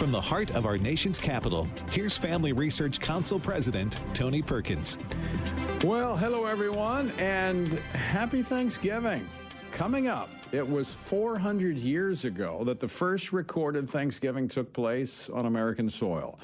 From the heart of our nation's capital, here's Family Research Council President Tony Perkins. Well, hello everyone, and happy Thanksgiving. Coming up, it was 400 years ago that the first recorded Thanksgiving took place on American soil.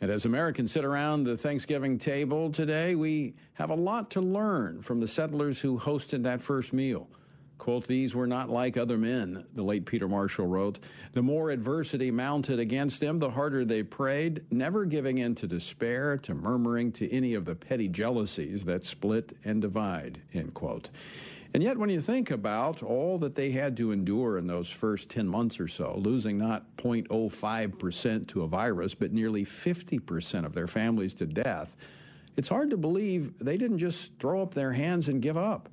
And as Americans sit around the Thanksgiving table today, we have a lot to learn from the settlers who hosted that first meal. Quote, these were not like other men, the late Peter Marshall wrote. The more adversity mounted against them, the harder they prayed, never giving in to despair, to murmuring, to any of the petty jealousies that split and divide, end quote. And yet, when you think about all that they had to endure in those first 10 months or so, losing not 0.05% to a virus, but nearly 50% of their families to death, it's hard to believe they didn't just throw up their hands and give up.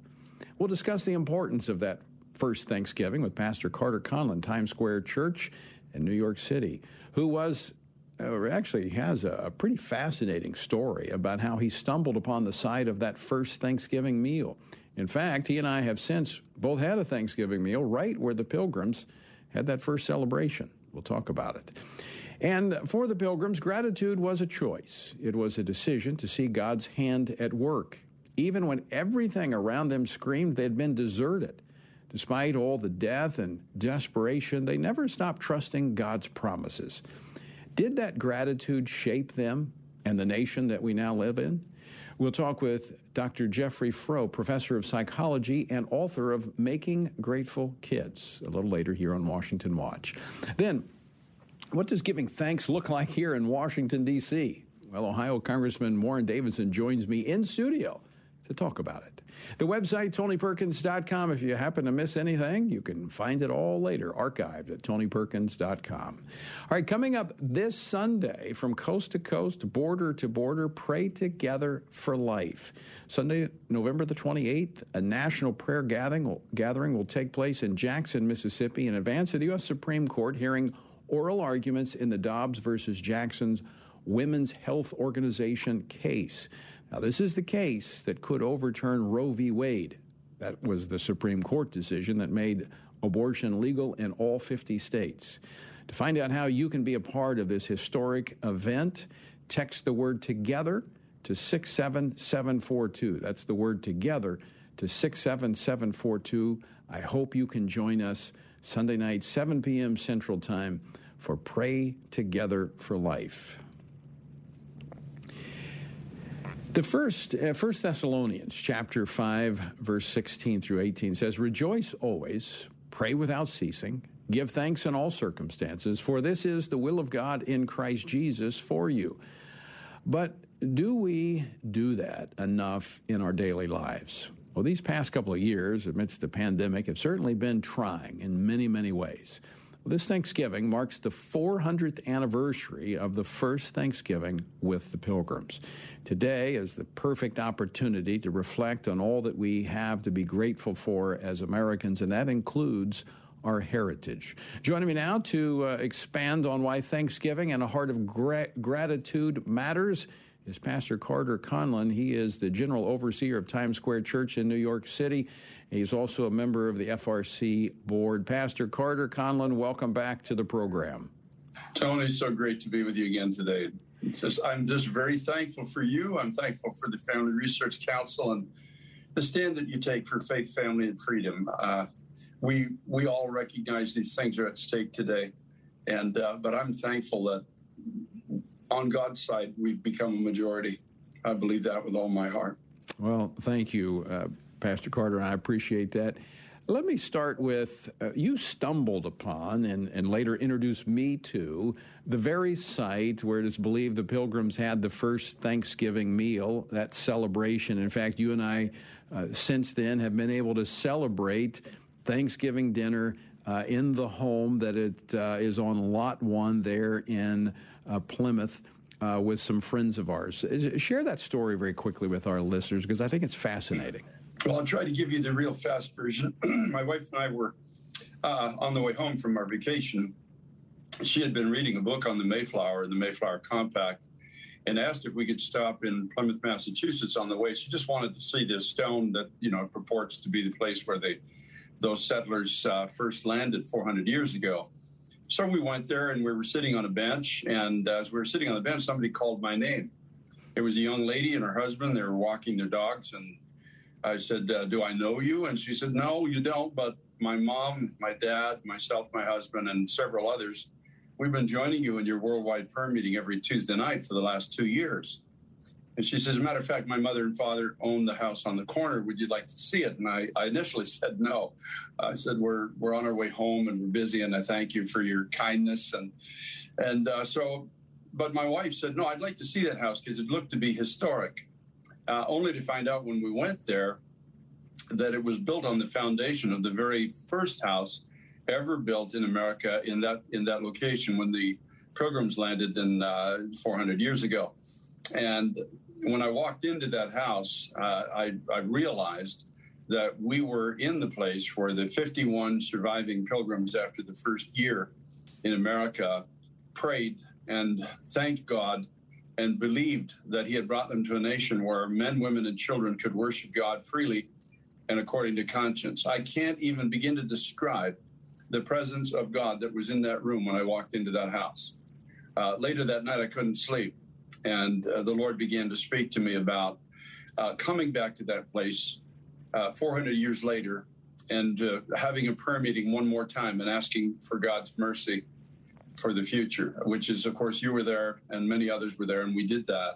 We'll discuss the importance of that first Thanksgiving with Pastor Carter Conlon, Times Square Church in New York City, who was uh, actually has a pretty fascinating story about how he stumbled upon the site of that first Thanksgiving meal. In fact, he and I have since both had a Thanksgiving meal right where the pilgrims had that first celebration. We'll talk about it. And for the pilgrims, gratitude was a choice. It was a decision to see God's hand at work even when everything around them screamed they'd been deserted. Despite all the death and desperation, they never stopped trusting God's promises. Did that gratitude shape them and the nation that we now live in? We'll talk with Dr. Jeffrey Froh, professor of psychology and author of Making Grateful Kids, a little later here on Washington Watch. Then, what does giving thanks look like here in Washington, D.C.? Well, Ohio Congressman Warren Davidson joins me in studio to talk about it. The website, TonyPerkins.com. If you happen to miss anything, you can find it all later, archived at TonyPerkins.com. All right, coming up this Sunday, from coast to coast, border to border, pray together for life. Sunday, November the 28th, a national prayer gathering will, gathering will take place in Jackson, Mississippi, in advance of the U.S. Supreme Court hearing oral arguments in the Dobbs versus Jackson's Women's Health Organization case. Now, this is the case that could overturn Roe v. Wade. That was the Supreme Court decision that made abortion legal in all 50 states. To find out how you can be a part of this historic event, text the word together to 67742. That's the word together to 67742. I hope you can join us Sunday night, 7 p.m. Central Time, for Pray Together for Life. The first, uh, First Thessalonians chapter 5, verse 16 through 18 says, Rejoice always, pray without ceasing, give thanks in all circumstances, for this is the will of God in Christ Jesus for you. But do we do that enough in our daily lives? Well, these past couple of years, amidst the pandemic, have certainly been trying in many, many ways. Well, this Thanksgiving marks the 400th anniversary of the first Thanksgiving with the Pilgrims. Today is the perfect opportunity to reflect on all that we have to be grateful for as Americans, and that includes our heritage. Joining me now to uh, expand on why Thanksgiving and a heart of gra- gratitude matters is Pastor Carter Conlon. He is the general overseer of Times Square Church in New York City. He's also a member of the FRC board. Pastor Carter Conlon, welcome back to the program. Tony, so great to be with you again today. Just, I'm just very thankful for you. I'm thankful for the Family Research Council and the stand that you take for faith, family, and freedom. Uh, we we all recognize these things are at stake today, and uh, but I'm thankful that on God's side we've become a majority. I believe that with all my heart. Well, thank you, uh, Pastor Carter. and I appreciate that. Let me start with uh, you stumbled upon and, and later introduced me to the very site where it is believed the pilgrims had the first Thanksgiving meal, that celebration. In fact, you and I, uh, since then, have been able to celebrate Thanksgiving dinner uh, in the home that it uh, is on Lot 1 there in uh, Plymouth. Uh, with some friends of ours. Share that story very quickly with our listeners because I think it's fascinating. Well, I'll try to give you the real fast version. My wife and I were uh, on the way home from our vacation. She had been reading a book on the Mayflower, the Mayflower Compact, and asked if we could stop in Plymouth, Massachusetts on the way. She just wanted to see this stone that you know purports to be the place where they those settlers uh, first landed 400 years ago. So we went there and we were sitting on a bench. And as we were sitting on the bench, somebody called my name. It was a young lady and her husband. They were walking their dogs. And I said, uh, Do I know you? And she said, No, you don't. But my mom, my dad, myself, my husband, and several others, we've been joining you in your worldwide prayer meeting every Tuesday night for the last two years. And she says, as a matter of fact, my mother and father own the house on the corner. Would you like to see it? And I, I initially said no. I said, we're, we're on our way home and we're busy. And I thank you for your kindness. And, and uh, so, but my wife said, no, I'd like to see that house because it looked to be historic. Uh, only to find out when we went there that it was built on the foundation of the very first house ever built in America in that in that location when the Pilgrims landed in uh, 400 years ago. And when I walked into that house, uh, I, I, realized that we were in the place where the 51 surviving pilgrims after the first year in America prayed and thanked God and believed that He had brought them to a nation where men, women, and children could worship God freely and according to conscience. I can't even begin to describe the presence of God that was in that room when I walked into that house. Uh, later that night, I couldn't sleep and uh, the Lord began to speak to me about uh, coming back to that place uh, 400 years later and uh, having a prayer meeting one more time and asking for God's mercy for the future, which is, of course, you were there and many others were there, and we did that.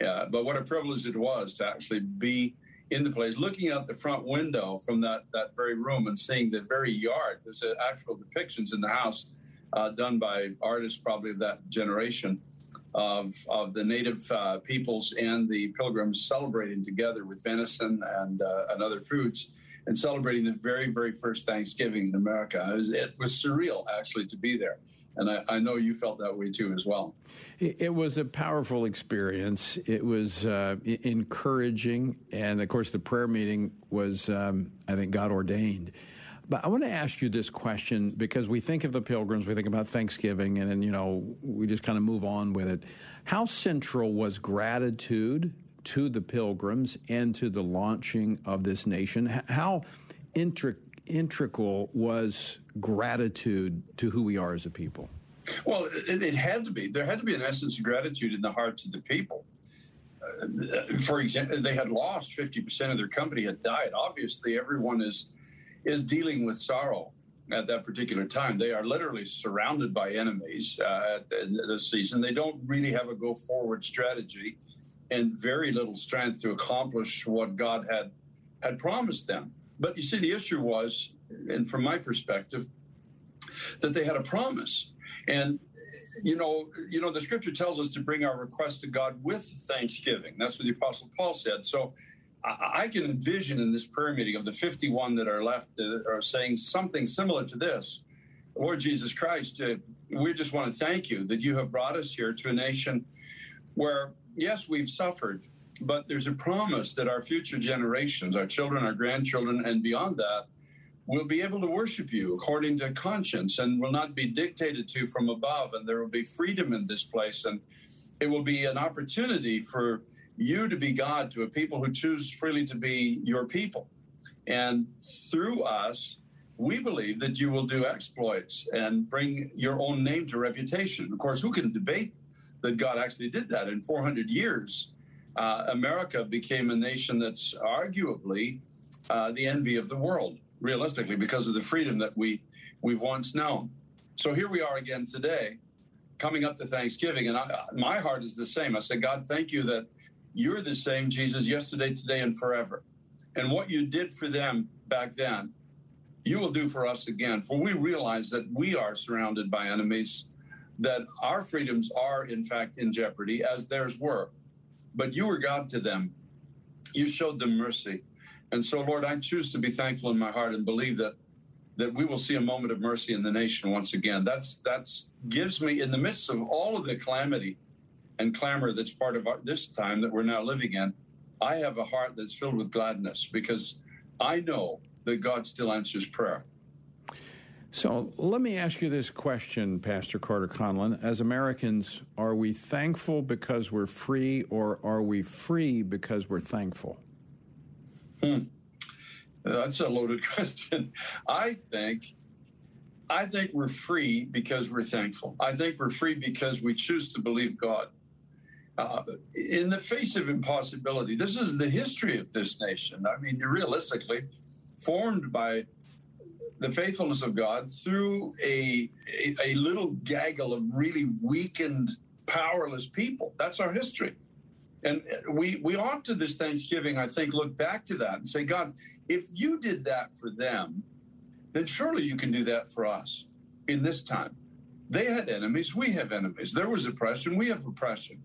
Yeah, but what a privilege it was to actually be in the place, looking out the front window from that, that very room and seeing the very yard. There's actual depictions in the house uh, done by artists probably of that generation of, of the native uh, peoples and the pilgrims celebrating together with venison and, uh, and other foods and celebrating the very, very first Thanksgiving in America. It was, it was surreal, actually, to be there. And I, I, know you felt that way too, as well. It, was a powerful experience. It was uh, encouraging. And of course, the prayer meeting was, um, I think, God ordained. But I want to ask you this question because we think of the pilgrims, we think about Thanksgiving, and, then, you know, we just kind of move on with it. How central was gratitude to the pilgrims and to the launching of this nation? How integral was gratitude to who we are as a people? Well, it, it, had to be. There had to be an essence of gratitude in the hearts of the people. Uh, for example, they had lost 50% of their company, had died. Obviously, everyone is is dealing with sorrow at that particular time. They are literally surrounded by enemies uh, at this season. They don't really have a go forward strategy and very little strength to accomplish what God had had promised them. But you see, the issue was, and from my perspective, that they had a promise. And you know, you know, the scripture tells us to bring our request to God with thanksgiving. That's what the apostle Paul said. So I, can envision in this prayer meeting of the 51 that are left uh, are saying something similar to this. Lord Jesus Christ, uh, we just want to thank you that you have brought us here to a nation where, yes, we've suffered, but there's a promise that our future generations, our children, our grandchildren, and beyond that, will be able to worship you according to conscience and will not be dictated to from above. And there will be freedom in this place. And it will be an opportunity for you to be God to a people who choose freely to be your people. And through us, we believe that you will do exploits and bring your own name to reputation. Of course, who can debate that God actually did that in 400 years? Uh, America became a nation that's arguably uh, the envy of the world, realistically, because of the freedom that we we've once known. So here we are again today, coming up to Thanksgiving, and I, my heart is the same. I say, God, thank you that you're the same Jesus yesterday, today, and forever. And what you did for them back then, you will do for us again. For we realize that we are surrounded by enemies, that our freedoms are, in fact, in jeopardy, as theirs were. But you were God to them. You showed them mercy. And so, Lord, I choose to be thankful in my heart and believe that that we will see a moment of mercy in the nation once again. That's that's gives me in the midst of all of the calamity and clamor that's part of our, this time that we're now living in, I have a heart that's filled with gladness because I know that God still answers prayer. So let me ask you this question, Pastor Carter Conlon. As Americans, are we thankful because we're free, or are we free because we're thankful? Hmm. That's a loaded question. I think I think we're free because we're thankful. I think we're free because we choose to believe God. Uh, in the face of impossibility, this is the history of this nation. I mean, realistically, formed by the faithfulness of God through a, a, a little gaggle of really weakened, powerless people. That's our history. And uh, we, we ought to this Thanksgiving, I think, look back to that and say, God, if you did that for them, then surely you can do that for us in this time. They had enemies, we have enemies. There was oppression, we have oppression.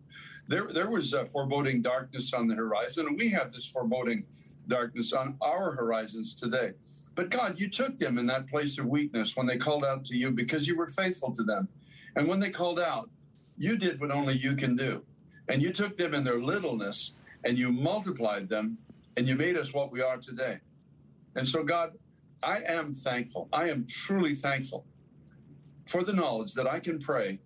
There, there was a foreboding darkness on the horizon, and we have this foreboding darkness on our horizons today. But God, you took them in that place of weakness when they called out to you because you were faithful to them. And when they called out, you did what only you can do. And you took them in their littleness and you multiplied them and you made us what we are today. And so, God, I am thankful. I am truly thankful for the knowledge that I can pray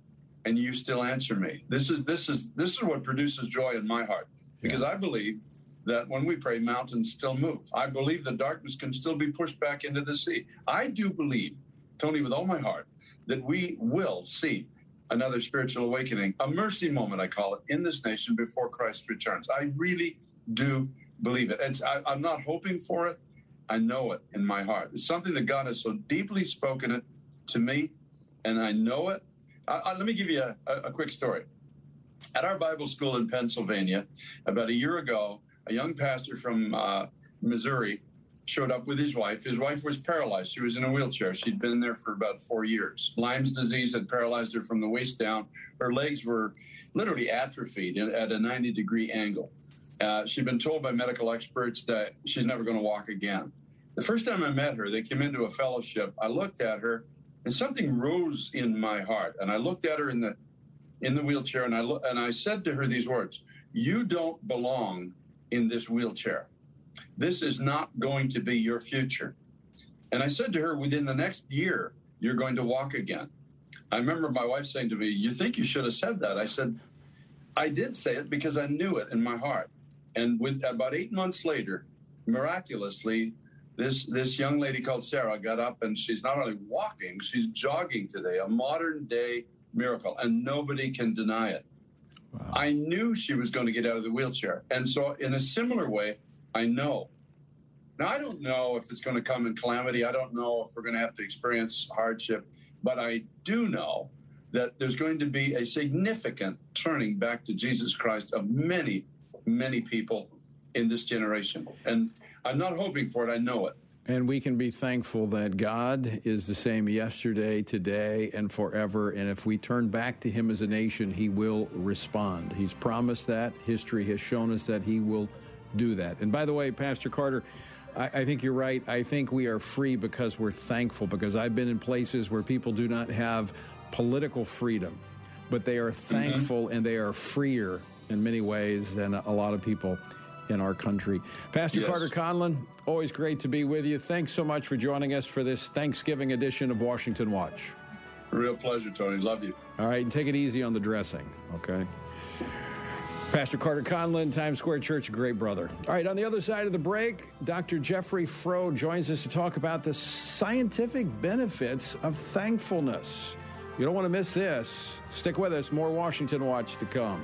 and you still answer me. This is this is this is what produces joy in my heart because I believe that when we pray mountains still move. I believe the darkness can still be pushed back into the sea. I do believe, Tony with all my heart, that we will see another spiritual awakening, a mercy moment I call it in this nation before Christ returns. I really do believe it. It's, I, I'm not hoping for it. I know it in my heart. It's something that God has so deeply spoken it to me, and I know it. I, I, let me give you a, a, quick story. At our Bible school in Pennsylvania, about a year ago, a young pastor from uh, Missouri showed up with his wife. His wife was paralyzed. She was in a wheelchair. She'd been there for about four years. Lyme's disease had paralyzed her from the waist down. Her legs were literally atrophied at a 90 degree angle. Uh, she'd been told by medical experts that she's never going to walk again. The first time I met her, they came into a fellowship. I looked at her, and something rose in my heart. And I looked at her in the in the wheelchair, and I lo- and I said to her these words: "You don't belong in this wheelchair. This is not going to be your future." And I said to her, "Within the next year, you're going to walk again." I remember my wife saying to me, "You think you should have said that?" I said, "I did say it because I knew it in my heart." And with about eight months later, miraculously, this this young lady called Sarah got up and she's not only walking, she's jogging today, a modern day miracle, and nobody can deny it. Wow. I knew she was going to get out of the wheelchair. And so in a similar way, I know. Now I don't know if it's going to come in calamity. I don't know if we're going to have to experience hardship, but I do know that there's going to be a significant turning back to Jesus Christ of many, many people in this generation. And I'm not hoping for it. I know it. And we can be thankful that God is the same yesterday, today, and forever. And if we turn back to Him as a nation, He will respond. He's promised that. History has shown us that He will do that. And by the way, Pastor Carter, I, I think you're right. I think we are free because we're thankful, because I've been in places where people do not have political freedom, but they are mm-hmm. thankful mm-hmm. and they are freer in many ways than a lot of people in our country. Pastor yes. Carter Conlon, always great to be with you. Thanks so much for joining us for this Thanksgiving edition of Washington Watch. Real pleasure, Tony. Love you. All right, and take it easy on the dressing, okay? Pastor Carter Conlon, Times Square Church, great brother. All right, on the other side of the break, Dr. Jeffrey Froh joins us to talk about the scientific benefits of thankfulness. You don't want to miss this. Stick with us. More Washington Watch to come.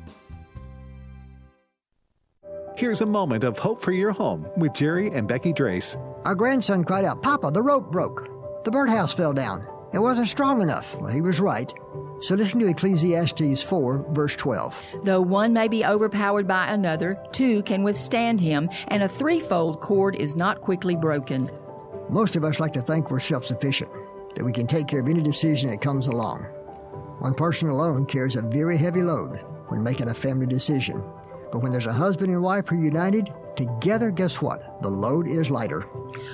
Here's a moment of hope for your home with Jerry and Becky Drace. Our grandson cried out, Papa, the rope broke. The birdhouse fell down. It wasn't strong enough. Well, he was right. So listen to Ecclesiastes 4, verse 12. Though one may be overpowered by another, two can withstand him, and a threefold cord is not quickly broken. Most of us like to think we're self sufficient, that we can take care of any decision that comes along. One person alone carries a very heavy load when making a family decision. But when there's a husband and wife who are united, together, guess what? The load is lighter.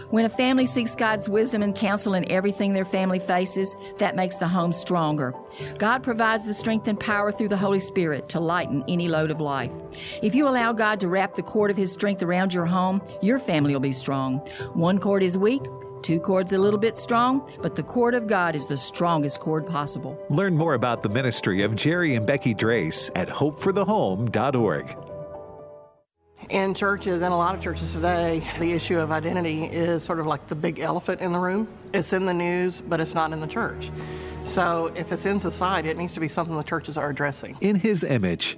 When a family seeks God's wisdom and counsel in everything their family faces, that makes the home stronger. God provides the strength and power through the Holy Spirit to lighten any load of life. If you allow God to wrap the cord of His strength around your home, your family will be strong. One cord is weak, Two cords a little bit strong, but the cord of God is the strongest cord possible. Learn more about the ministry of Jerry and Becky Drace at hopeforthehome.org. In churches, and a lot of churches today, the issue of identity is sort of like the big elephant in the room. It's in the news, but it's not in the church. So if it's in society, it needs to be something the churches are addressing. In His image,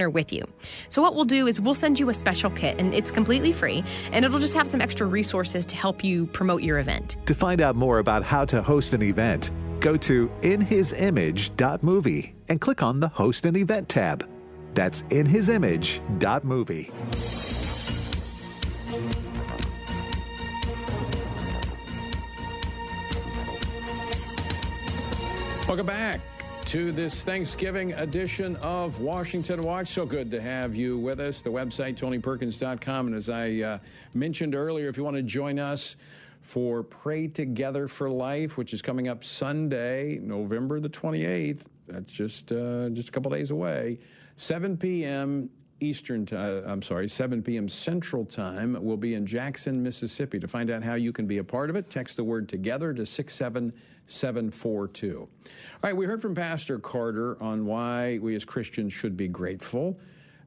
partner with you. So, what we'll do is we'll send you a special kit, and it's completely free, and it'll just have some extra resources to help you promote your event. To find out more about how to host an event, go to inhisimage.movie and click on the Host an Event tab. That's inhisimage.movie. Welcome back to this Thanksgiving edition of Washington Watch. So good to have you with us. The website, TonyPerkins.com. And as I uh, mentioned earlier, if you want to join us for Pray Together for Life, which is coming up Sunday, November the 28th, that's just, uh, just a couple days away, 7 p.m. Eastern time, uh, I'm sorry, 7 p.m. Central Time. We'll be in Jackson, Mississippi. To find out how you can be a part of it, text the word together to 67742. All right, we heard from Pastor Carter on why we as Christians should be grateful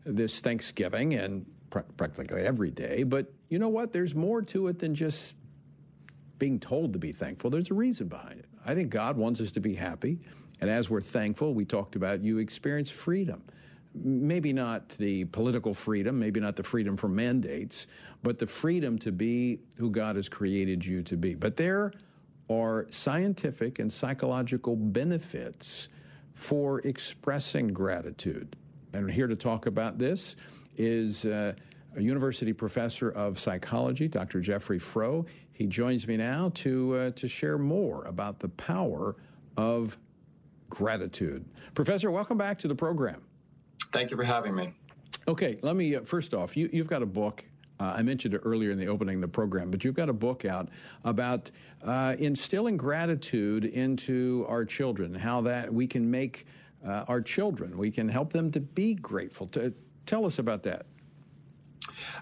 this Thanksgiving and pr- practically every day. But you know what? There's more to it than just being told to be thankful. There's a reason behind it. I think God wants us to be happy. And as we're thankful, we talked about you experience freedom maybe not the political freedom, maybe not the freedom from mandates, but the freedom to be who God has created you to be. But there are scientific and psychological benefits for expressing gratitude. And here to talk about this is uh, a university professor of psychology, Dr. Jeffrey Froh. He joins me now to, uh, to share more about the power of gratitude. Professor, welcome back to the program. Thank you for having me. Okay, let me uh, first off, you, have got a book. Uh, I mentioned it earlier in the opening of the program, but you've got a book out about uh, instilling gratitude into our children, how that we can make uh, our children, we can help them to be grateful. To, tell us about that.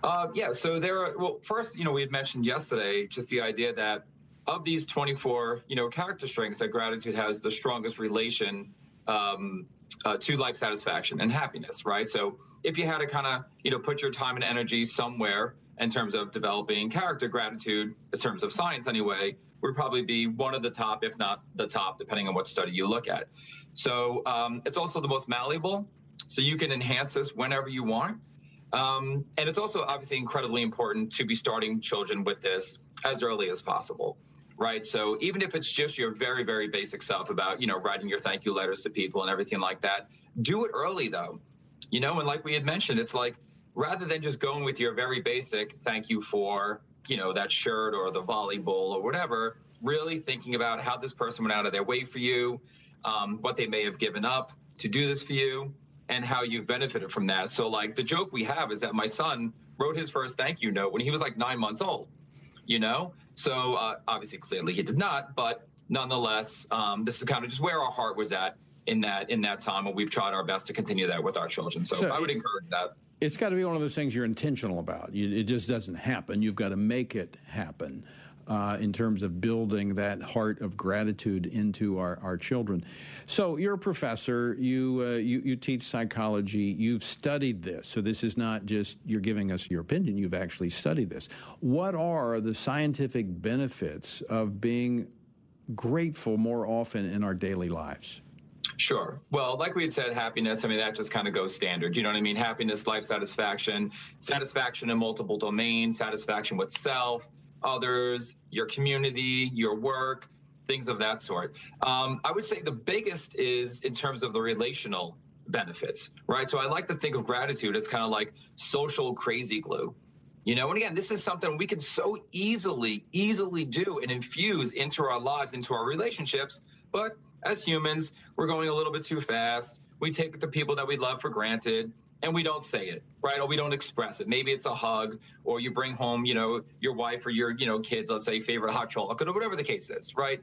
Uh, yeah, so there are, well, first, you know, we had mentioned yesterday just the idea that of these 24, you know, character strengths that gratitude has the strongest relation um, uh, to life satisfaction and happiness, right? So if you had to kind of, you know, put your time and energy somewhere in terms of developing character gratitude, in terms of science anyway, would probably be one of the top, if not the top, depending on what study you look at. So um, it's also the most malleable, so you can enhance this whenever you want. Um, and it's also obviously incredibly important to be starting children with this as early as possible right? So even if it's just your very, very basic stuff about, you know, writing your thank you letters to people and everything like that, do it early though. You know, and like we had mentioned, it's like rather than just going with your very basic thank you for, you know, that shirt or the volleyball or whatever, really thinking about how this person went out of their way for you, um, what they may have given up to do this for you, and how you've benefited from that. So, like, the joke we have is that my son wrote his first thank you note when he was like nine months old you know? So uh, obviously, clearly he did not, but nonetheless, um, this is kind of just where our heart was at in that in that time, and we've tried our best to continue that with our children. So, so I would encourage that. it's got to be one of those things you're intentional about. You, it just doesn't happen. You've got to make it happen uh, in terms of building that heart of gratitude into our, our children. So you're a professor. You, uh, you you teach psychology. You've studied this. So this is not just you're giving us your opinion. You've actually studied this. What are the scientific benefits of being grateful more often in our daily lives? Sure. Well, like we had said, happiness, I mean, that just kind of goes standard. You know what I mean? Happiness, life satisfaction, satisfaction in multiple domains, satisfaction with self, others, your community, your work, things of that sort. Um, I would say the biggest is in terms of the relational benefits, right? So I like to think of gratitude as kind of like social crazy glue. You know, and again, this is something we can so easily, easily do and infuse into our lives, into our relationships. But as humans, we're going a little bit too fast. We take the people that we love for granted and we don't say it, right? Or we don't express it. Maybe it's a hug or you bring home, you know, your wife or your, you know, kids, let's say favorite hot chocolate or whatever the case is, right?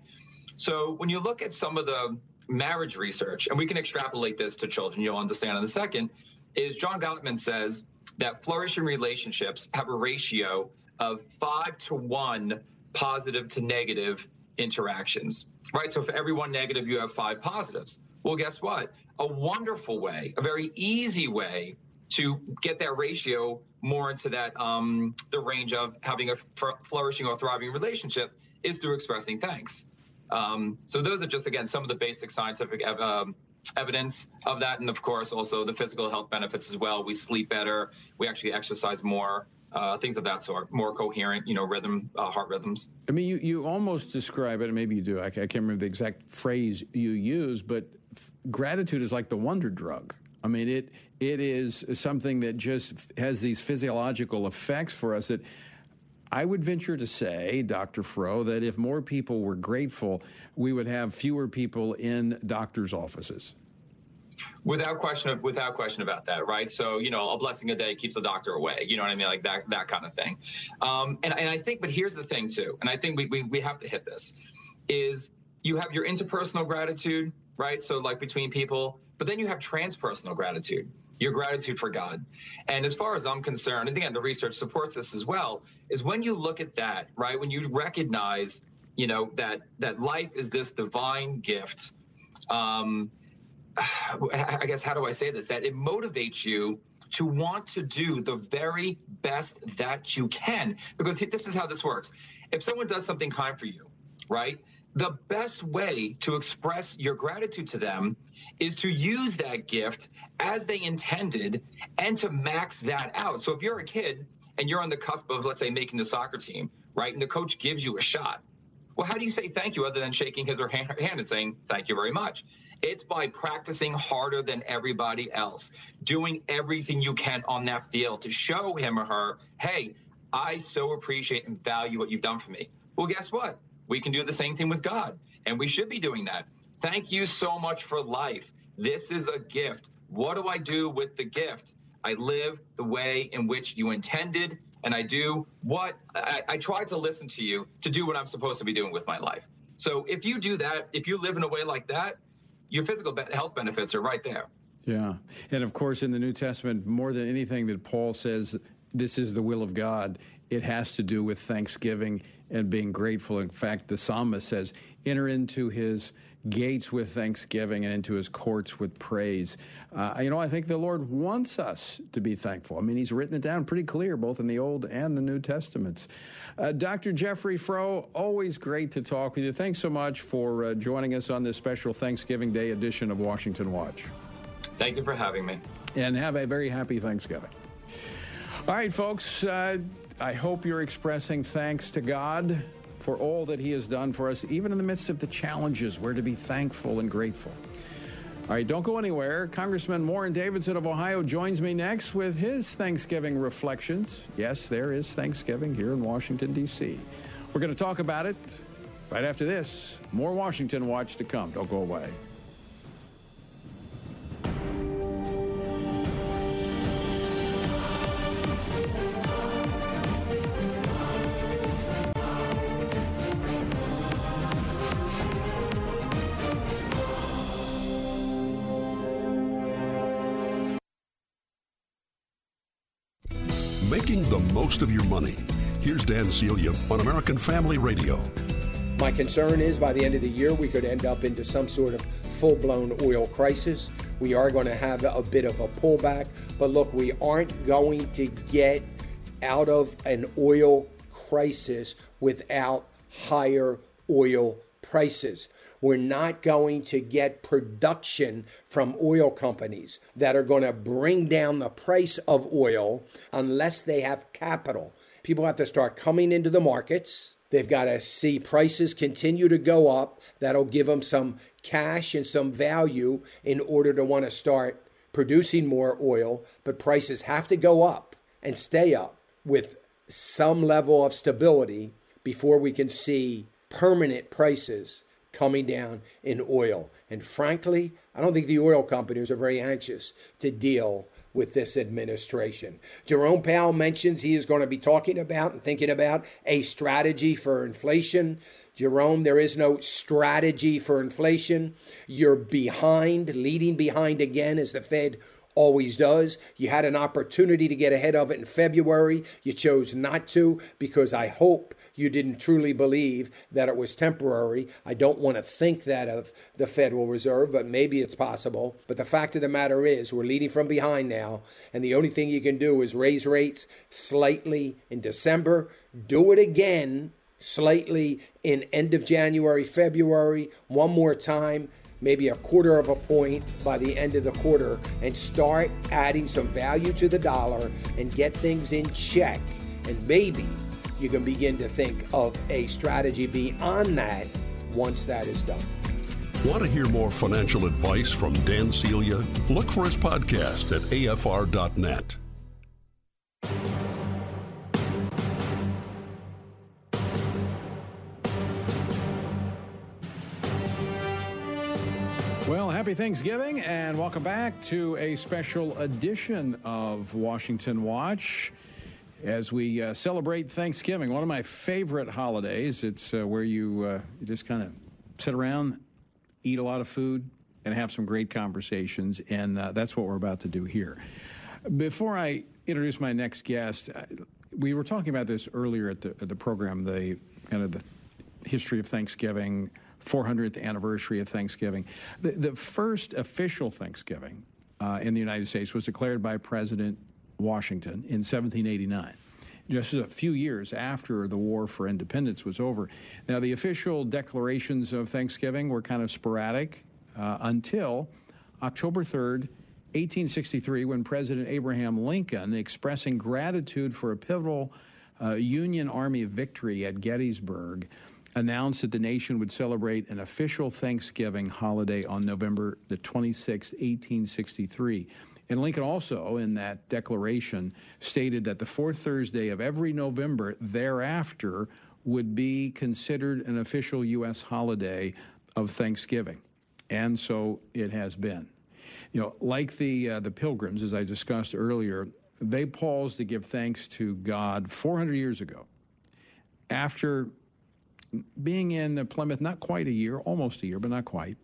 So when you look at some of the marriage research, and we can extrapolate this to children, you'll understand in a second, is John Gottman says that flourishing relationships have a ratio of five to one positive to negative interactions right? So for every one negative, you have five positives. Well, guess what? A wonderful way, a very easy way to get that ratio more into that um, the range of having a flourishing or thriving relationship is through expressing thanks. Um, so those are just again some of the basic scientific ev- um, evidence of that, and of course also the physical health benefits as well. We sleep better, we actually exercise more uh, things of that sort, more coherent, you know, rhythm, uh, heart rhythms. I mean, you, you almost describe it, and maybe you do. I, I can't remember the exact phrase you use, but gratitude is like the wonder drug. I mean, it it is something that just has these physiological effects for us that I would venture to say, Dr. Froh, that if more people were grateful, we would have fewer people in doctors' offices. Without question, without question about that, right? So you know, a blessing a day keeps the doctor away. You know what I mean, like that that kind of thing. Um, and and I think, but here's the thing too, and I think we, we we have to hit this, is you have your interpersonal gratitude, right? So like between people, but then you have transpersonal gratitude your gratitude for God. And as far as I'm concerned, and again, the research supports this as well, is when you look at that, right, when you recognize, you know, that that life is this divine gift, um, I guess, how do I say this? That it motivates you to want to do the very best that you can. Because this is how this works. If someone does something kind for you, right? The best way to express your gratitude to them is to use that gift as they intended and to max that out. So if you're a kid and you're on the cusp of, let's say, making the soccer team, right? And the coach gives you a shot. Well, how do you say thank you other than shaking his or her hand and saying thank you very much? It's by practicing harder than everybody else, doing everything you can on that field to show him or her, hey, I so appreciate and value what you've done for me. Well, guess what? We can do the same thing with God, and we should be doing that. Thank you so much for life. This is a gift. What do I do with the gift? I live the way in which you intended, and I do what I, I try to listen to you to do what I'm supposed to be doing with my life. So if you do that, if you live in a way like that, your physical health benefits are right there. Yeah. And of course, in the New Testament, more than anything that Paul says, this is the will of God, it has to do with thanksgiving and being grateful. In fact, the psalmist says, enter into his gates with thanksgiving and into his courts with praise. Uh, you know, I think the Lord wants us to be thankful. I mean, he's written it down pretty clear, both in the Old and the New Testaments. Uh, Dr. Jeffrey Froh, always great to talk with you. Thanks so much for uh, joining us on this special Thanksgiving Day edition of Washington Watch. Thank you for having me. And have a very happy Thanksgiving. All right, folks, uh, I hope you're expressing thanks to God for all that He has done for us, even in the midst of the challenges. We're to be thankful and grateful. All right, don't go anywhere. Congressman Warren Davidson of Ohio joins me next with his Thanksgiving reflections. Yes, there is Thanksgiving here in Washington, D.C. We're going to talk about it right after this. More Washington Watch to come. Don't go away. Most of your money. Here's Dan Celia on American Family Radio. My concern is by the end of the year, we could end up into some sort of full blown oil crisis. We are going to have a bit of a pullback, but look, we aren't going to get out of an oil crisis without higher oil prices. We're not going to get production from oil companies that are going to bring down the price of oil unless they have capital. People have to start coming into the markets. They've got to see prices continue to go up. That'll give them some cash and some value in order to want to start producing more oil. But prices have to go up and stay up with some level of stability before we can see permanent prices coming down in oil. And frankly, I don't think the oil companies are very anxious to deal with this administration. Jerome Powell mentions he is going to be talking about and thinking about a strategy for inflation. Jerome, there is no strategy for inflation. You're behind, leading behind again as the Fed always does. You had an opportunity to get ahead of it in February. You chose not to because I hope you didn't truly believe that it was temporary. I don't want to think that of the Federal Reserve, but maybe it's possible. But the fact of the matter is, we're leading from behind now, and the only thing you can do is raise rates slightly in December, do it again slightly in end of January, February, one more time maybe a quarter of a point by the end of the quarter and start adding some value to the dollar and get things in check. And maybe you can begin to think of a strategy beyond that once that is done. Want to hear more financial advice from Dan Celia? Look for his podcast at afr.net. Well, happy Thanksgiving and welcome back to a special edition of Washington Watch as we uh, celebrate Thanksgiving, one of my favorite holidays. It's uh, where you, uh, you just kind of sit around, eat a lot of food, and have some great conversations. And uh, that's what we're about to do here. Before I introduce my next guest, we were talking about this earlier at the, at the program, the kind of the history of Thanksgiving 400th anniversary of Thanksgiving. The, the first official Thanksgiving uh, in the United States was declared by President Washington in 1789 just a few years after the War for Independence was over. Now, the official declarations of Thanksgiving were kind of sporadic uh, until October 3rd, 1863, when President Abraham Lincoln, expressing gratitude for a pivotal uh, Union Army victory at Gettysburg, announced that the nation would celebrate an official Thanksgiving holiday on November the 26th, 1863. And Lincoln also, in that declaration, stated that the fourth Thursday of every November thereafter would be considered an official U.S. holiday of Thanksgiving. And so it has been. You know, like the, uh, the pilgrims, as I discussed earlier, they paused to give thanks to God 400 years ago after being in Plymouth not quite a year, almost a year, but not quite,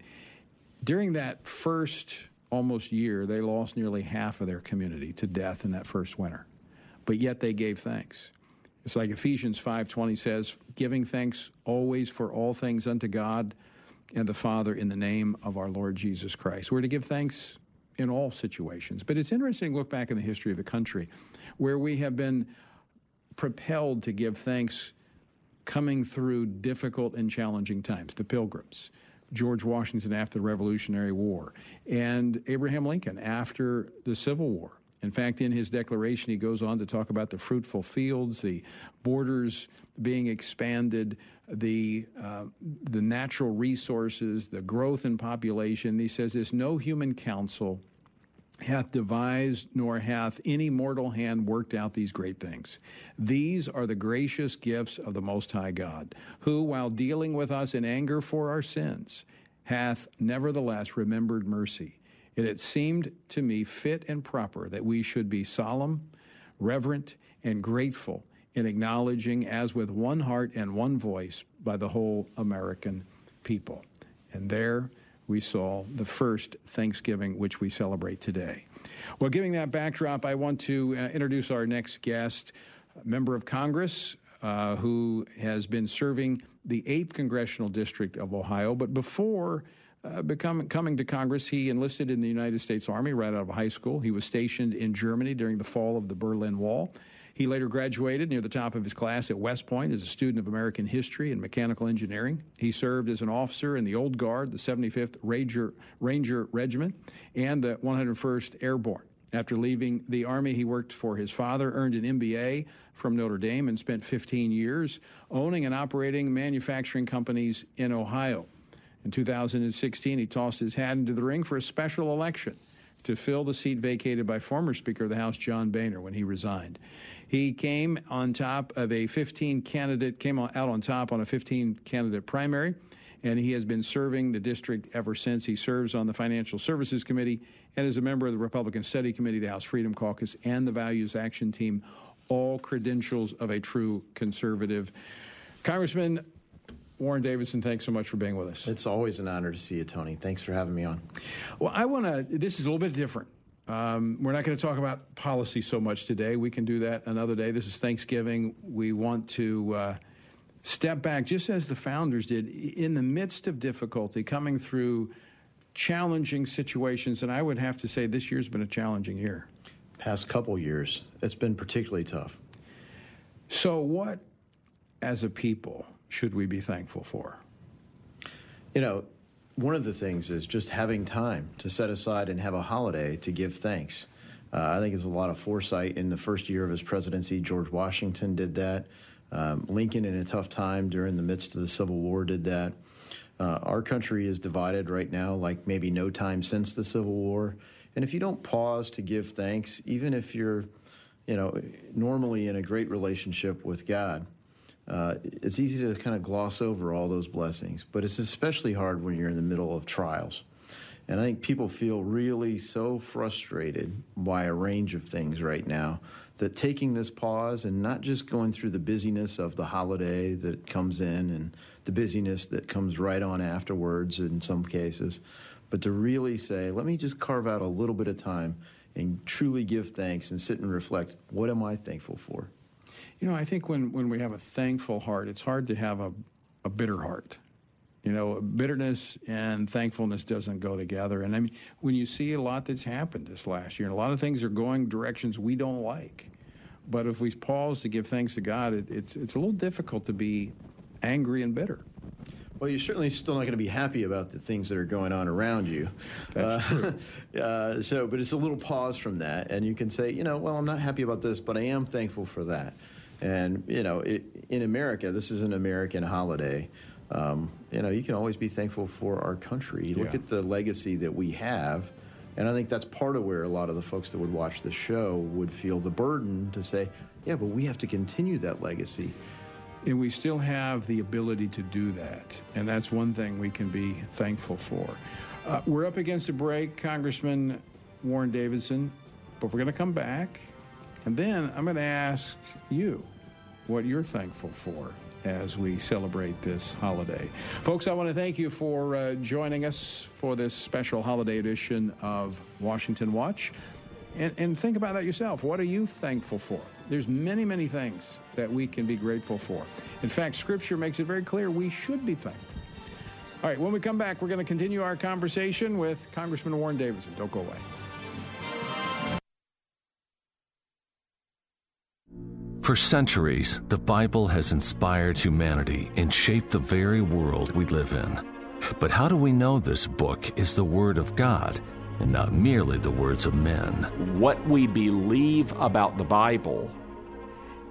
during that first almost year, they lost nearly half of their community to death in that first winter. But yet they gave thanks. It's like Ephesians 5:20 says, giving thanks always for all things unto God and the Father in the name of our Lord Jesus Christ. We're to give thanks in all situations. But it's interesting to look back in the history of the country where we have been propelled to give thanks coming through difficult and challenging times, the Pilgrims, George Washington after the Revolutionary War, and Abraham Lincoln after the Civil War. In fact, in his declaration, he goes on to talk about the fruitful fields, the borders being expanded, the uh, the natural resources, the growth in population. He says there's no human counsel hath devised, nor hath any mortal hand worked out these great things. These are the gracious gifts of the Most High God, who, while dealing with us in anger for our sins, hath nevertheless remembered mercy. It had seemed to me fit and proper that we should be solemn, reverent, and grateful in acknowledging, as with one heart and one voice, by the whole American people. And there we saw the first Thanksgiving, which we celebrate today. Well, giving that backdrop, I want to uh, introduce our next guest, member of Congress uh, who has been serving the 8th Congressional District of Ohio. But before uh, becoming, coming to Congress, he enlisted in the United States Army right out of high school. He was stationed in Germany during the fall of the Berlin Wall. He later graduated near the top of his class at West Point as a student of American history and mechanical engineering. He served as an officer in the Old Guard, the 75th Ranger, Ranger Regiment, and the 101st Airborne. After leaving the Army, he worked for his father, earned an MBA from Notre Dame, and spent 15 years owning and operating manufacturing companies in Ohio. In 2016, he tossed his hat into the ring for a special election to fill the seat vacated by former Speaker of the House John Boehner when he resigned. He came on top of a 15 candidate, came out on top on a 15 candidate primary, and he has been serving the district ever since. He serves on the Financial Services Committee and is a member of the Republican Study Committee, the House Freedom Caucus, and the Values Action Team, all credentials of a true conservative. Congressman Warren Davidson, thanks so much for being with us. It's always an honor to see you, Tony. Thanks for having me on. Well, I want to, this is a little bit different. Um, we're not going to talk about policy so much today. We can do that another day. This is Thanksgiving. We want to uh, step back, just as the founders did, in the midst of difficulty, coming through challenging situations. And I would have to say this year's been a challenging year. Past couple years, it's been particularly tough. So, what, as a people, should we be thankful for? You know, one of the things is just having time to set aside and have a holiday to give thanks. Uh, I think it's a lot of foresight. In the first year of his presidency, George Washington did that. Um, Lincoln, in a tough time during the midst of the Civil War, did that. Uh, our country is divided right now like maybe no time since the Civil War. And if you don't pause to give thanks, even if you're, you know, normally in a great relationship with God, uh, it's easy to kind of gloss over all those blessings. But it's especially hard when you're in the middle of trials. And I think people feel really so frustrated by a range of things right now that taking this pause and not just going through the busyness of the holiday that comes in and the busyness that comes right on afterwards in some cases, but to really say, let me just carve out a little bit of time and truly give thanks and sit and reflect what am I thankful for? You know, I think when, when we have a thankful heart, it's hard to have a, a bitter heart. You know, bitterness and thankfulness doesn't go together. And I mean, when you see a lot that's happened this last year, and a lot of things are going directions we don't like. But if we pause to give thanks to God, it, it's it's a little difficult to be angry and bitter. Well, you're certainly still not going to be happy about the things that are going on around you. That's uh, true. uh, so, but it's a little pause from that, and you can say, you know, well, I'm not happy about this, but I am thankful for that. And you know, it, in America, this is an American holiday. Um, you know, you can always be thankful for our country. Look at the legacy that we have. And I think that's part of where a lot of the folks that would watch the show would feel the burden to say, yeah, but we have to continue that legacy. And we still have the ability to do that. And that's one thing we can be thankful for. Uh, we're up against a break, Congressman Warren Davidson, but we're going to come back. And then I'm going to ask you what you're thankful for as we celebrate this holiday. Folks, I want to thank you for uh, joining us for this special holiday edition of Washington Watch. And, and think about that yourself. What are you thankful for? There's many, many things that we can be grateful for. In fact, Scripture makes it very clear we should be thankful. All right, when we come back, we're going to continue our conversation with Congressman Warren Davidson. Don't go away. For centuries, the Bible has inspired humanity and shaped the very world we live in. But how do we know this book is the Word of God and not merely the words of men? What we believe about the Bible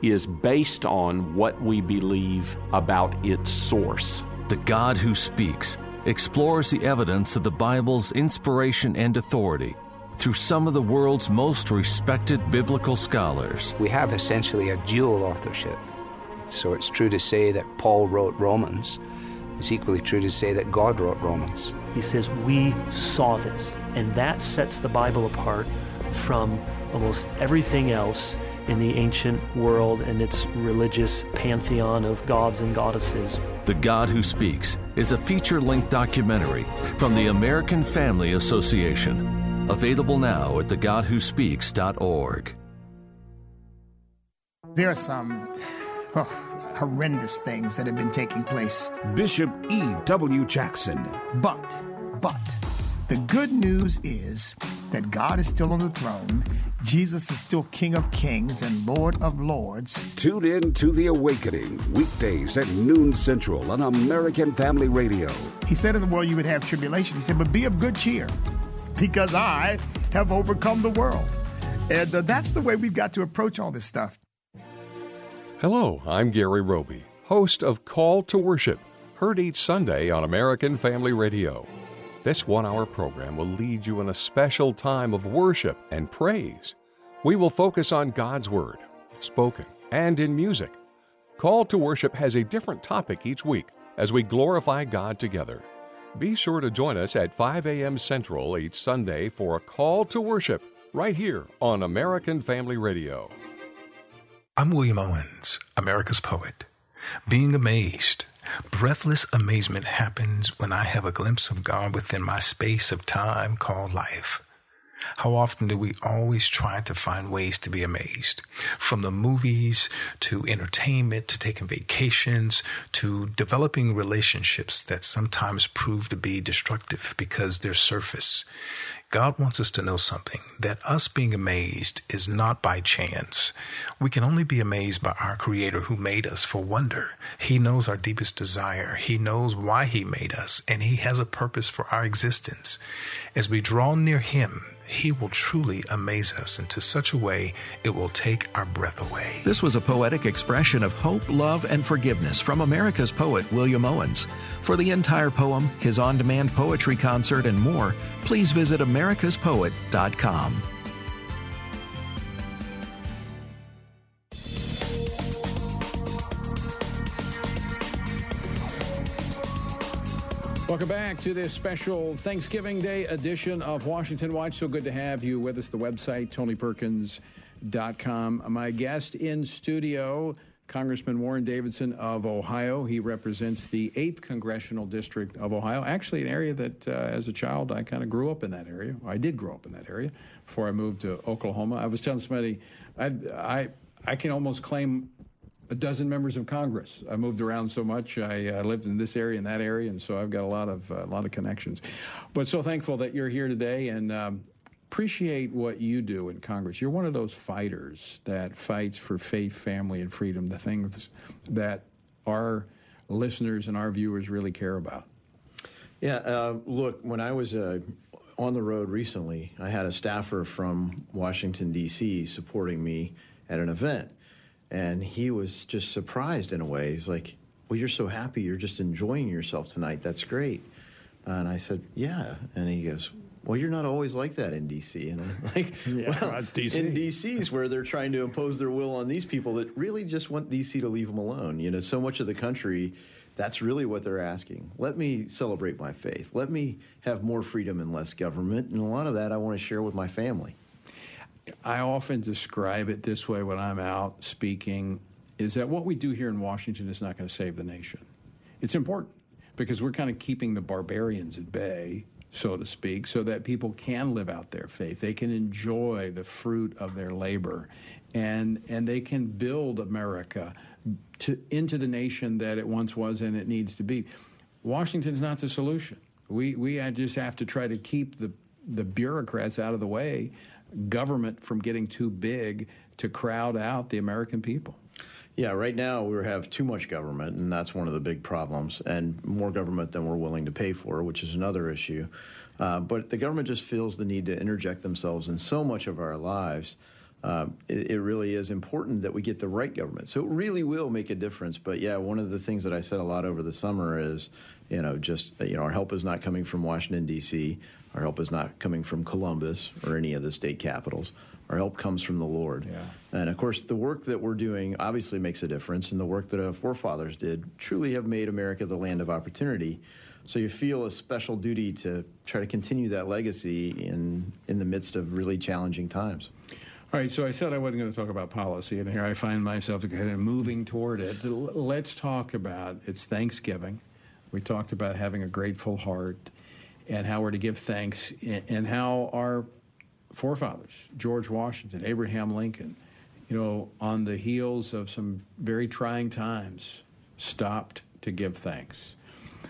is based on what we believe about its source. The God who speaks explores the evidence of the Bible's inspiration and authority through some of the world's most respected biblical scholars. We have essentially a dual authorship. So it's true to say that Paul wrote Romans. It's equally true to say that God wrote Romans. He says, We saw this. And that sets the Bible apart from almost everything else in the ancient world and its religious pantheon of gods and goddesses. The God Who Speaks is a feature length documentary from the American Family Association. Available now at thegodwhospeaks.org. There are some oh, horrendous things that have been taking place. Bishop E.W. Jackson. But, but, the good news is that God is still on the throne, Jesus is still King of Kings and Lord of Lords. Tune in to The Awakening, weekdays at noon central on American Family Radio. He said in the world you would have tribulation. He said, but be of good cheer, because I have overcome the world. And uh, that's the way we've got to approach all this stuff. Hello, I'm Gary Roby, host of Call to Worship, heard each Sunday on American Family Radio. This one hour program will lead you in a special time of worship and praise. We will focus on God's Word, spoken and in music. Call to Worship has a different topic each week as we glorify God together. Be sure to join us at 5 a.m. Central each Sunday for a call to worship right here on American Family Radio. I'm William Owens, America's poet. Being amazed, breathless amazement happens when I have a glimpse of God within my space of time called life. How often do we always try to find ways to be amazed? From the movies to entertainment to taking vacations to developing relationships that sometimes prove to be destructive because they're surface. God wants us to know something that us being amazed is not by chance. We can only be amazed by our Creator who made us for wonder. He knows our deepest desire, He knows why He made us, and He has a purpose for our existence. As we draw near Him, he will truly amaze us into such a way it will take our breath away. This was a poetic expression of hope, love, and forgiveness from America's poet William Owens. For the entire poem, his on demand poetry concert, and more, please visit americaspoet.com. Welcome back to this special Thanksgiving Day edition of Washington Watch. So good to have you with us. The website, TonyPerkins.com. My guest in studio, Congressman Warren Davidson of Ohio. He represents the 8th Congressional District of Ohio, actually, an area that uh, as a child I kind of grew up in that area. I did grow up in that area before I moved to Oklahoma. I was telling somebody, I, I, I can almost claim a dozen members of Congress. I moved around so much. I uh, lived in this area and that area, and so I've got a lot of uh, a lot of connections. But so thankful that you're here today, and um, appreciate what you do in Congress. You're one of those fighters that fights for faith, family, and freedom. The things that our listeners and our viewers really care about. Yeah, uh, look, when I was uh, on the road recently, I had a staffer from Washington, D.C. supporting me at an event. And he was just surprised in a way. He's like, Well, you're so happy. You're just enjoying yourself tonight. That's great. And I said, Yeah. And he goes, well, you're not always like that in D.C. And I'm like, yeah, well, DC. in D.C. is where they're trying to impose their will on these people that really just want D.C. to leave them alone. You know, so much of the country, that's really what they're asking. Let me celebrate my faith. Let me have more freedom and less government. And a lot of that I want to share with my family. I often describe it this way when I'm out speaking is that what we do here in Washington is not going to save the nation. It's important because we're kind of keeping the barbarians at bay, so to speak, so that people can live out their faith. They can enjoy the fruit of their labor and and they can build America to, into the nation that it once was and it needs to be. Washington's not the solution. We we just have to try to keep the the bureaucrats out of the way government from getting too big to crowd out the American people. Yeah, right now we have too much government, and that's one of the big problems, and more government than we're willing to pay for, which is another issue. Uh, but the government just feels the need to interject themselves in so much of our lives. Uh, it, it, really is important that we get the right government. So it really will make a difference. But yeah, one of the things that I said a lot over the summer is, you know, just you know, our help is not coming from Washington D.C. Our help is not coming from Columbus or any of the state capitals. Our help comes from the Lord. Yeah. And of course, the work that we're doing obviously makes a difference, and the work that our forefathers did truly have made America the land of opportunity. So you feel a special duty to try to continue that legacy in in the midst of really challenging times. All right, so I said I wasn't going to talk about policy, and here I find myself kind of moving toward it. Let's talk about it's Thanksgiving. We talked about having a grateful heart and how we're to give thanks, and how our forefathers, George Washington, Abraham Lincoln, you know, on the heels of some very trying times, stopped to give thanks.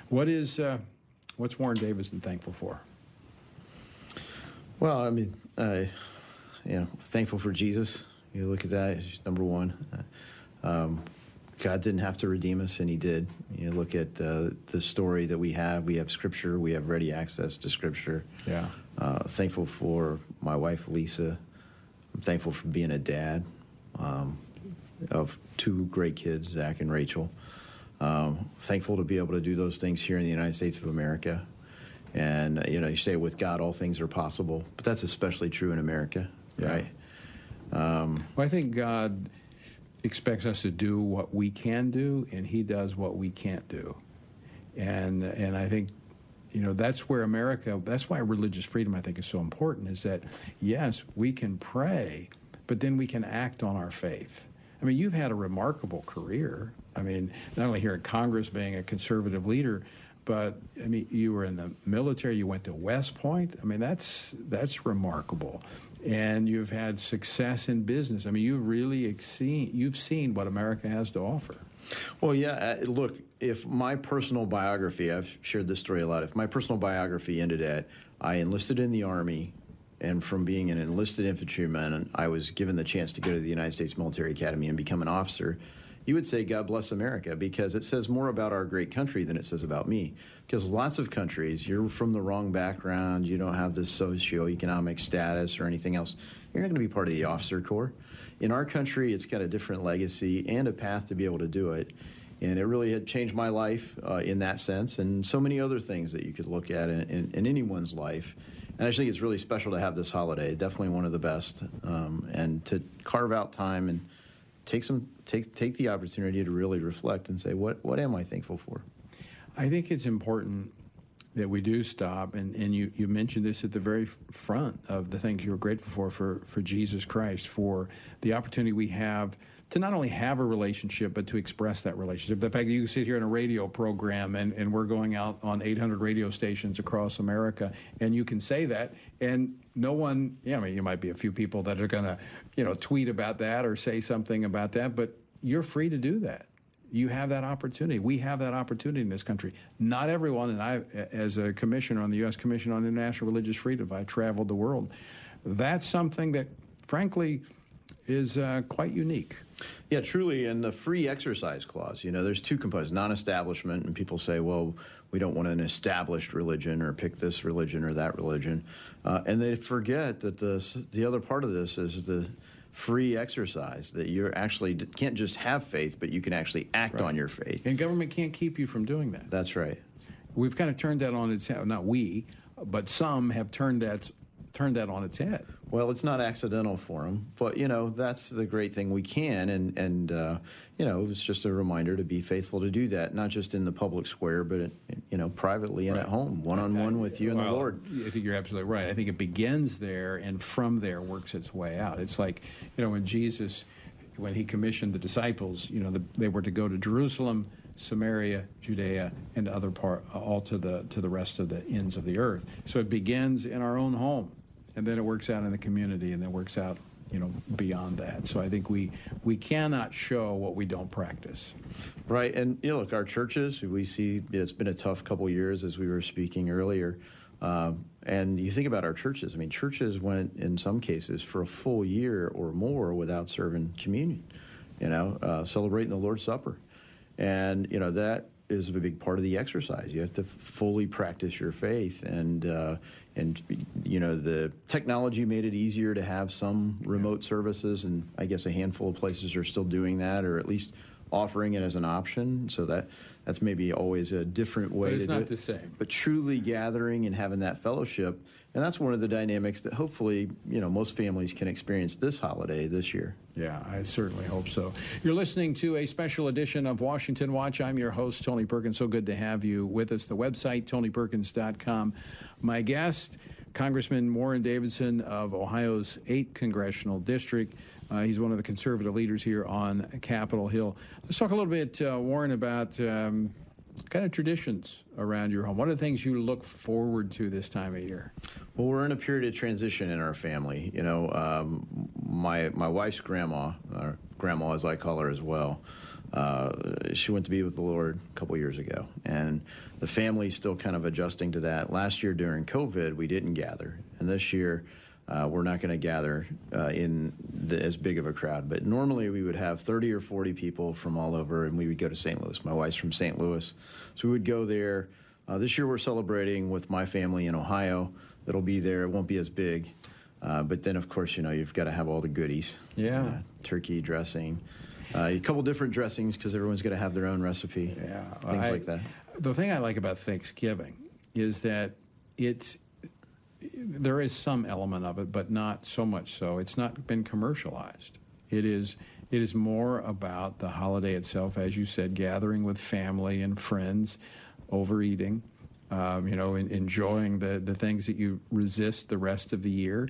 What is uh, what's Warren Davidson thankful for? Well, I mean, uh, you know, thankful for Jesus. You look at that, number one. Um, God didn't have to redeem us, and He did. You look at uh, the story that we have. We have Scripture. We have ready access to Scripture. Yeah. Uh, thankful for my wife Lisa. I'm thankful for being a dad um, of two great kids, Zach and Rachel. Um, thankful to be able to do those things here in the United States of America. And you know, you say with God, all things are possible, but that's especially true in America, Yeah. right? Um, Well, I think God expects us to do what we can do, and He does what we can't do. And and I think, you know, that's where America. That's why religious freedom, I think, is so important. Is that yes, we can pray, but then we can act on our faith. I mean, you've had a remarkable career. I mean, not only here in Congress, being a conservative leader, but I mean, you were in the military. You went to West Point. I mean, that's that's remarkable, and you've had success in business. I mean, you've really exceed, you've seen what America has to offer. Well, yeah. Uh, look, if my personal biography, I've shared this story a lot. If my personal biography ended at I enlisted in the Army, and from being an enlisted infantryman, I was given the chance to go to the United States Military Academy and become an officer, you would say, God bless America, because it says more about our great country than it says about me. Because lots of countries, you're from the wrong background, you don't have this socioeconomic status or anything else, you're not going to be part of the officer corps. In our country, it's got a different legacy and a path to be able to do it. And it really had changed my life uh, in that sense, and so many other things that you could look at in, in, in anyone's life. And I think it's really special to have this holiday. Definitely one of the best, um, and to carve out time and take some take take the opportunity to really reflect and say, what what am I thankful for? I think it's important that we do stop, and, and you, you mentioned this at the very front of the things you're grateful for, for, for Jesus Christ, for the opportunity we have to not only have a relationship, but to express that relationship. The fact that you can sit here in a radio program and, and we're going out on 800 radio stations across America, and you can say that, and no one, yeah, I mean, you might be a few people that are going to, you know, tweet about that or say something about that, but you're free to do that you have that opportunity. We have that opportunity in this country. Not everyone, and I, as a commissioner on the U.S. Commission on International Religious Freedom, I traveled the world. That's something that, frankly, is uh, quite unique. Yeah, truly. And the free exercise clause, you know, there's two components non establishment, and people say, well, we don't want an established religion or pick this religion or that religion. Uh, and they forget that the, the other part of this is the free exercise, that you actually can't just have faith, but you can actually act on your faith. And government can't keep you from doing that. That's right. We've kind of turned that on its head. Not we, but some have turned that turned that on its head. Well, it's not accidental for them, but you know that's the great thing we can, and and uh, you know it's just a reminder to be faithful to do that, not just in the public square, but you know privately and at home, one on one with you and the Lord. I think you're absolutely right. I think it begins there and from there works its way out. It's like, you know, when Jesus, when he commissioned the disciples, you know, the, they were to go to Jerusalem, Samaria, Judea, and other part, all to the to the rest of the ends of the earth. So it begins in our own home, and then it works out in the community, and then works out, you know, beyond that. So I think we we cannot show what we don't practice. Right, and you know, look, our churches, we see it's been a tough couple years, as we were speaking earlier. Um, and you think about our churches. I mean, churches went in some cases for a full year or more without serving communion. You know, uh, celebrating the Lord's Supper, and you know that is a big part of the exercise. You have to fully practice your faith, and uh, and you know the technology made it easier to have some remote services, and I guess a handful of places are still doing that, or at least offering it as an option. So that that's maybe always a different way. But it's to do not it. the same. But truly gathering and having that fellowship, and that's one of the dynamics that hopefully you know most families can experience this holiday this year. Yeah, I certainly hope so. You're listening to a special edition of Washington Watch. I'm your host, Tony Perkins. So good to have you with us. The website, tonyperkins.com. My guest, Congressman Warren Davidson of Ohio's 8th Congressional District. Uh, he's one of the conservative leaders here on Capitol Hill. Let's talk a little bit, uh, Warren, about um, kind of traditions around your home. What are the things you look forward to this time of year? Well, we're in a period of transition in our family. You know, um, my my wife's grandma, or grandma as I call her as well, uh, she went to be with the Lord a couple years ago, and the family's still kind of adjusting to that. Last year during COVID, we didn't gather, and this year uh, we're not going to gather uh, in the, as big of a crowd, but normally we would have 30 or 40 people from all over, and we would go to St. Louis. My wife's from St. Louis, so we would go there. Uh, this year we're celebrating with my family in Ohio. It'll be there. It won't be as big, uh, but then of course you know you've got to have all the goodies. Yeah, uh, turkey dressing. Uh, a couple different dressings because everyone's going to have their own recipe. Yeah, things I- like that. The thing I like about Thanksgiving is that it's there is some element of it, but not so much so. It's not been commercialized. It is it is more about the holiday itself, as you said, gathering with family and friends, overeating, um, you know, en- enjoying the the things that you resist the rest of the year.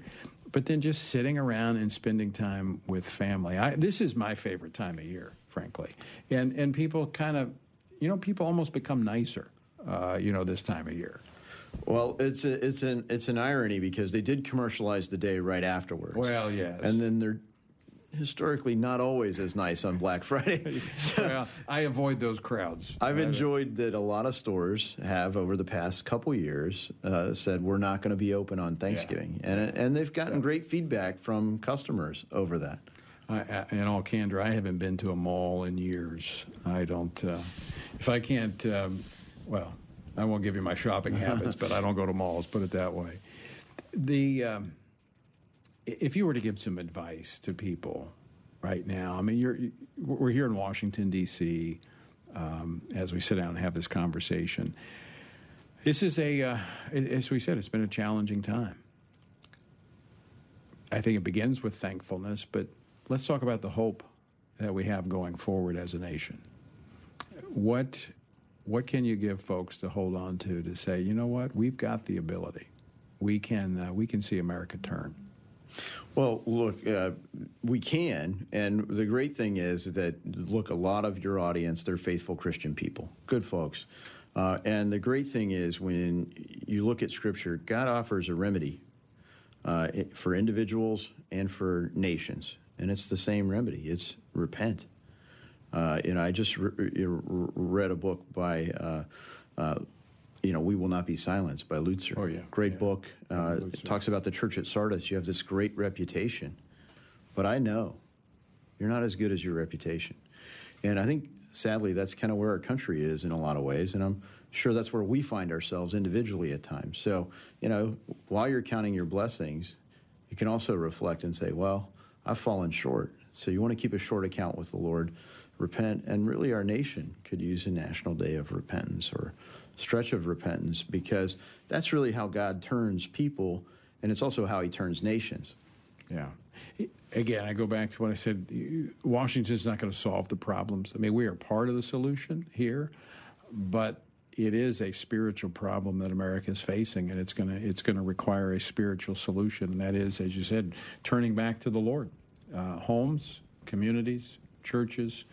But then just sitting around and spending time with family. I, this is my favorite time of year, frankly. And and people kind of, you know, people almost become nicer, uh, you know, this time of year. Well, it's a, it's an it's an irony because they did commercialize the day right afterwards. Well, yes. and then they're historically not always as nice on Black Friday. So well, I avoid those crowds. I've enjoyed that a lot of stores have over the past couple years uh, said we're not going to be open on Thanksgiving, and and they've gotten great feedback from customers over that. I, I, in all candor, I haven't been to a mall in years. I don't. Uh, if I can't, um, well, I won't give you my shopping habits, but I don't go to malls. Put it that way. The um, if you were to give some advice to people right now, I mean, you're we're here in Washington D.C. Um, as we sit down and have this conversation. This is a, uh, as we said, it's been a challenging time. I think it begins with thankfulness, but let's talk about the hope that we have going forward as a nation. What what can you give folks to hold on to to say, you know what, we've got the ability, we can uh, we can see America turn. Well, look, uh, we can, and the great thing is that look, a lot of your audience they're faithful Christian people, good folks, uh, and the great thing is when you look at Scripture, God offers a remedy uh, for individuals and for nations, and it's the same remedy. It's repent. Uh, you know, I just re- re- read a book by, uh, uh, you know, We Will Not Be Silenced by Lutzer. Oh, yeah. Great book. Uh, it talks about the church at Sardis. You have this great reputation. But I know you're not as good as your reputation. And I think, sadly, that's kind of where our country is in a lot of ways. And I'm sure that's where we find ourselves individually at times. So, you know, while you're counting your blessings, you can also reflect and say, well, I've fallen short. So you want to keep a short account with the Lord, repent, and really our nation could use a national day of repentance or stretch of repentance because that's really how God turns people, and it's also how He turns nations. Yeah. Again, I go back to what I said. Washington's not going to solve the problems. I mean, we are part of the solution here, but it is a spiritual problem that America is facing, and it's going to it's going to require a spiritual solution, and that is, as you said, turning back to the Lord. Uh, homes, communities, churches,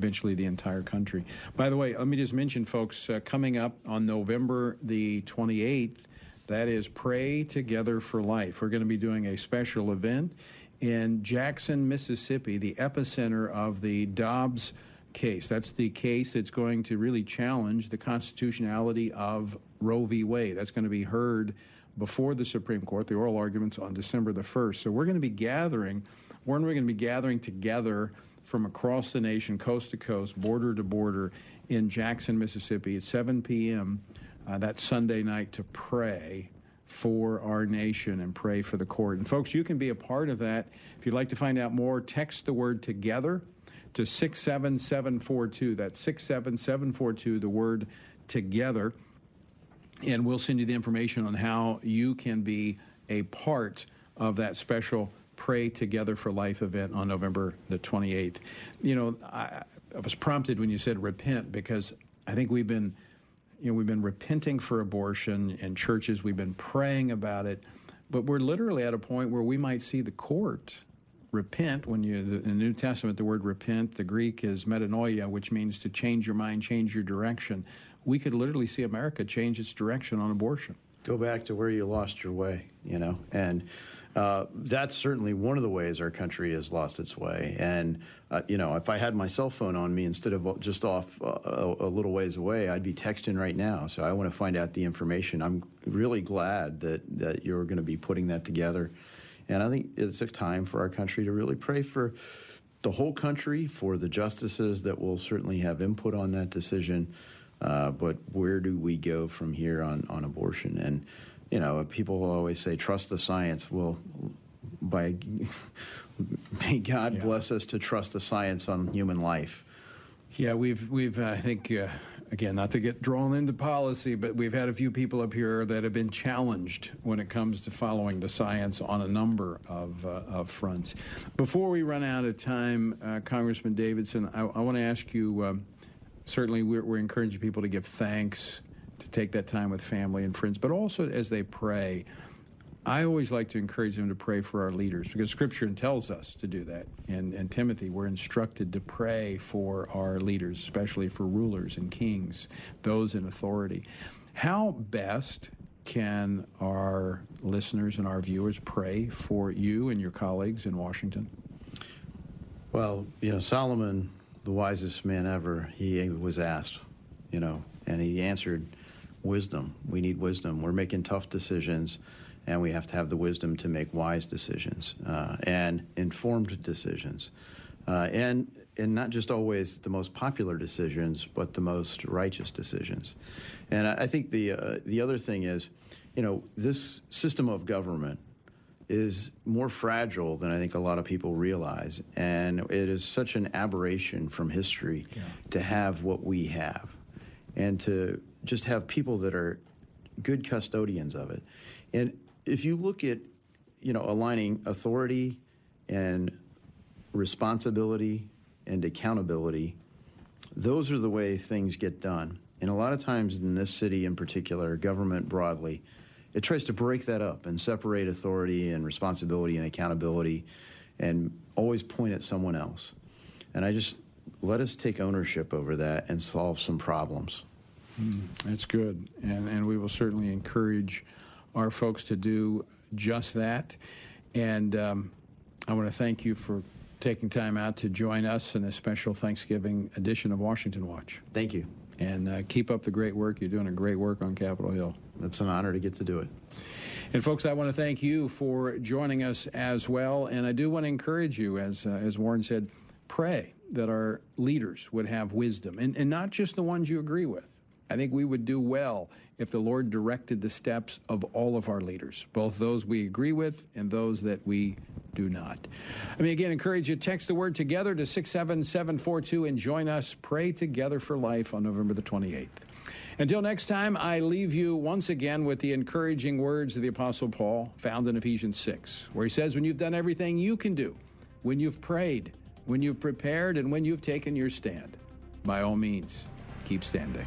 eventually the entire country. By the way, let me just mention, folks, uh, coming up on November the 28th, that is Pray Together for Life. We're going to be doing a special event in Jackson, Mississippi, the epicenter of the Dobbs case. That's the case that's going to really challenge the constitutionality of Roe v. Wade. That's going to be heard before the Supreme Court, the oral arguments on December the 1st. So we're going to be gathering, we're going to be gathering together from across the nation, coast to coast, border to border in Jackson, Mississippi at 7 p.m. Uh, that Sunday night to pray for our nation and pray for the court. And folks, you can be a part of that. If you'd like to find out more, text the word together to 67742. That's 67742, the word together. And we'll send you the information on how you can be a part of that special Pray Together for Life event on November the 28th. You know, I, I was prompted when you said repent because I think we've been you know, we've been repenting for abortion in churches, we've been praying about it, but we're literally at a point where we might see the court repent. When you in the new testament the word repent the greek is metanoia which means to change your mind change your direction. We could literally see america change its direction on abortion. Go back to where you lost your way you know and uh, that's certainly one of the ways our country has lost its way. And, uh, you know, if I had my cell phone on me instead of just off uh, a, a, little ways away, I'd be texting right now. So I want to find out the information. I'm really glad that, that you're going to be putting that together. And I think it's a time for our country to really pray for the whole country, for the justices that will certainly have input on that decision. Uh, but where do we go from here on, on abortion? And, you know, people will always say, trust the science. Well, by may God yeah. bless us to trust the science on human life. Yeah, we've we've uh, I think uh, again not to get drawn into policy, but we've had a few people up here that have been challenged when it comes to following the science on a number of uh, of fronts. Before we run out of time, uh, Congressman Davidson, I, I want to ask you. Um, certainly, we're, we're encouraging people to give thanks to take that time with family and friends, but also as they pray. I always like to encourage them to pray for our leaders because Scripture tells us to do that. And, and Timothy, we're instructed to pray for our leaders, especially for rulers and kings, those in authority. How best can our listeners and our viewers pray for you and your colleagues in Washington? Well, you know, Solomon, the wisest man ever, he was asked, you know, and he answered wisdom. We need wisdom. We're making tough decisions, and we have to have the wisdom to make wise decisions uh, and informed decisions, uh, and and not just always the most popular decisions, but the most righteous decisions. And I, I think the uh, the other thing is, you know, this system of government is more fragile than I think a lot of people realize. And it is such an aberration from history yeah. to have what we have and to just have people that are good custodians of it. And if you look at, you know, aligning authority and responsibility and accountability, those are the way things get done. And a lot of times in this city in particular, government broadly, it tries to break that up and separate authority and responsibility and accountability and always point at someone else. And I just let us take ownership over that and solve some problems. Mm, that's good. And, and we will certainly encourage our folks to do just that. And um, I want to thank you for taking time out to join us in a special Thanksgiving edition of Washington Watch. Thank you. And uh, keep up the great work. You're doing a great work on Capitol Hill. It's an honor to get to do it. And folks, I want to thank you for joining us as well. And I do want to encourage you, as uh, as Warren said, pray that our leaders would have wisdom, and, and not just the ones you agree with. I think we would do well if the Lord directed the steps of all of our leaders, both those we agree with and those that we do not. I mean, again, encourage you to text the word together to 67742 and join us. Pray together for life on November the 28th. Until next time, I leave you once again with the encouraging words of the Apostle Paul found in Ephesians 6, where he says, When you've done everything you can do, when you've prayed, when you've prepared, and when you've taken your stand, by all means, keep standing.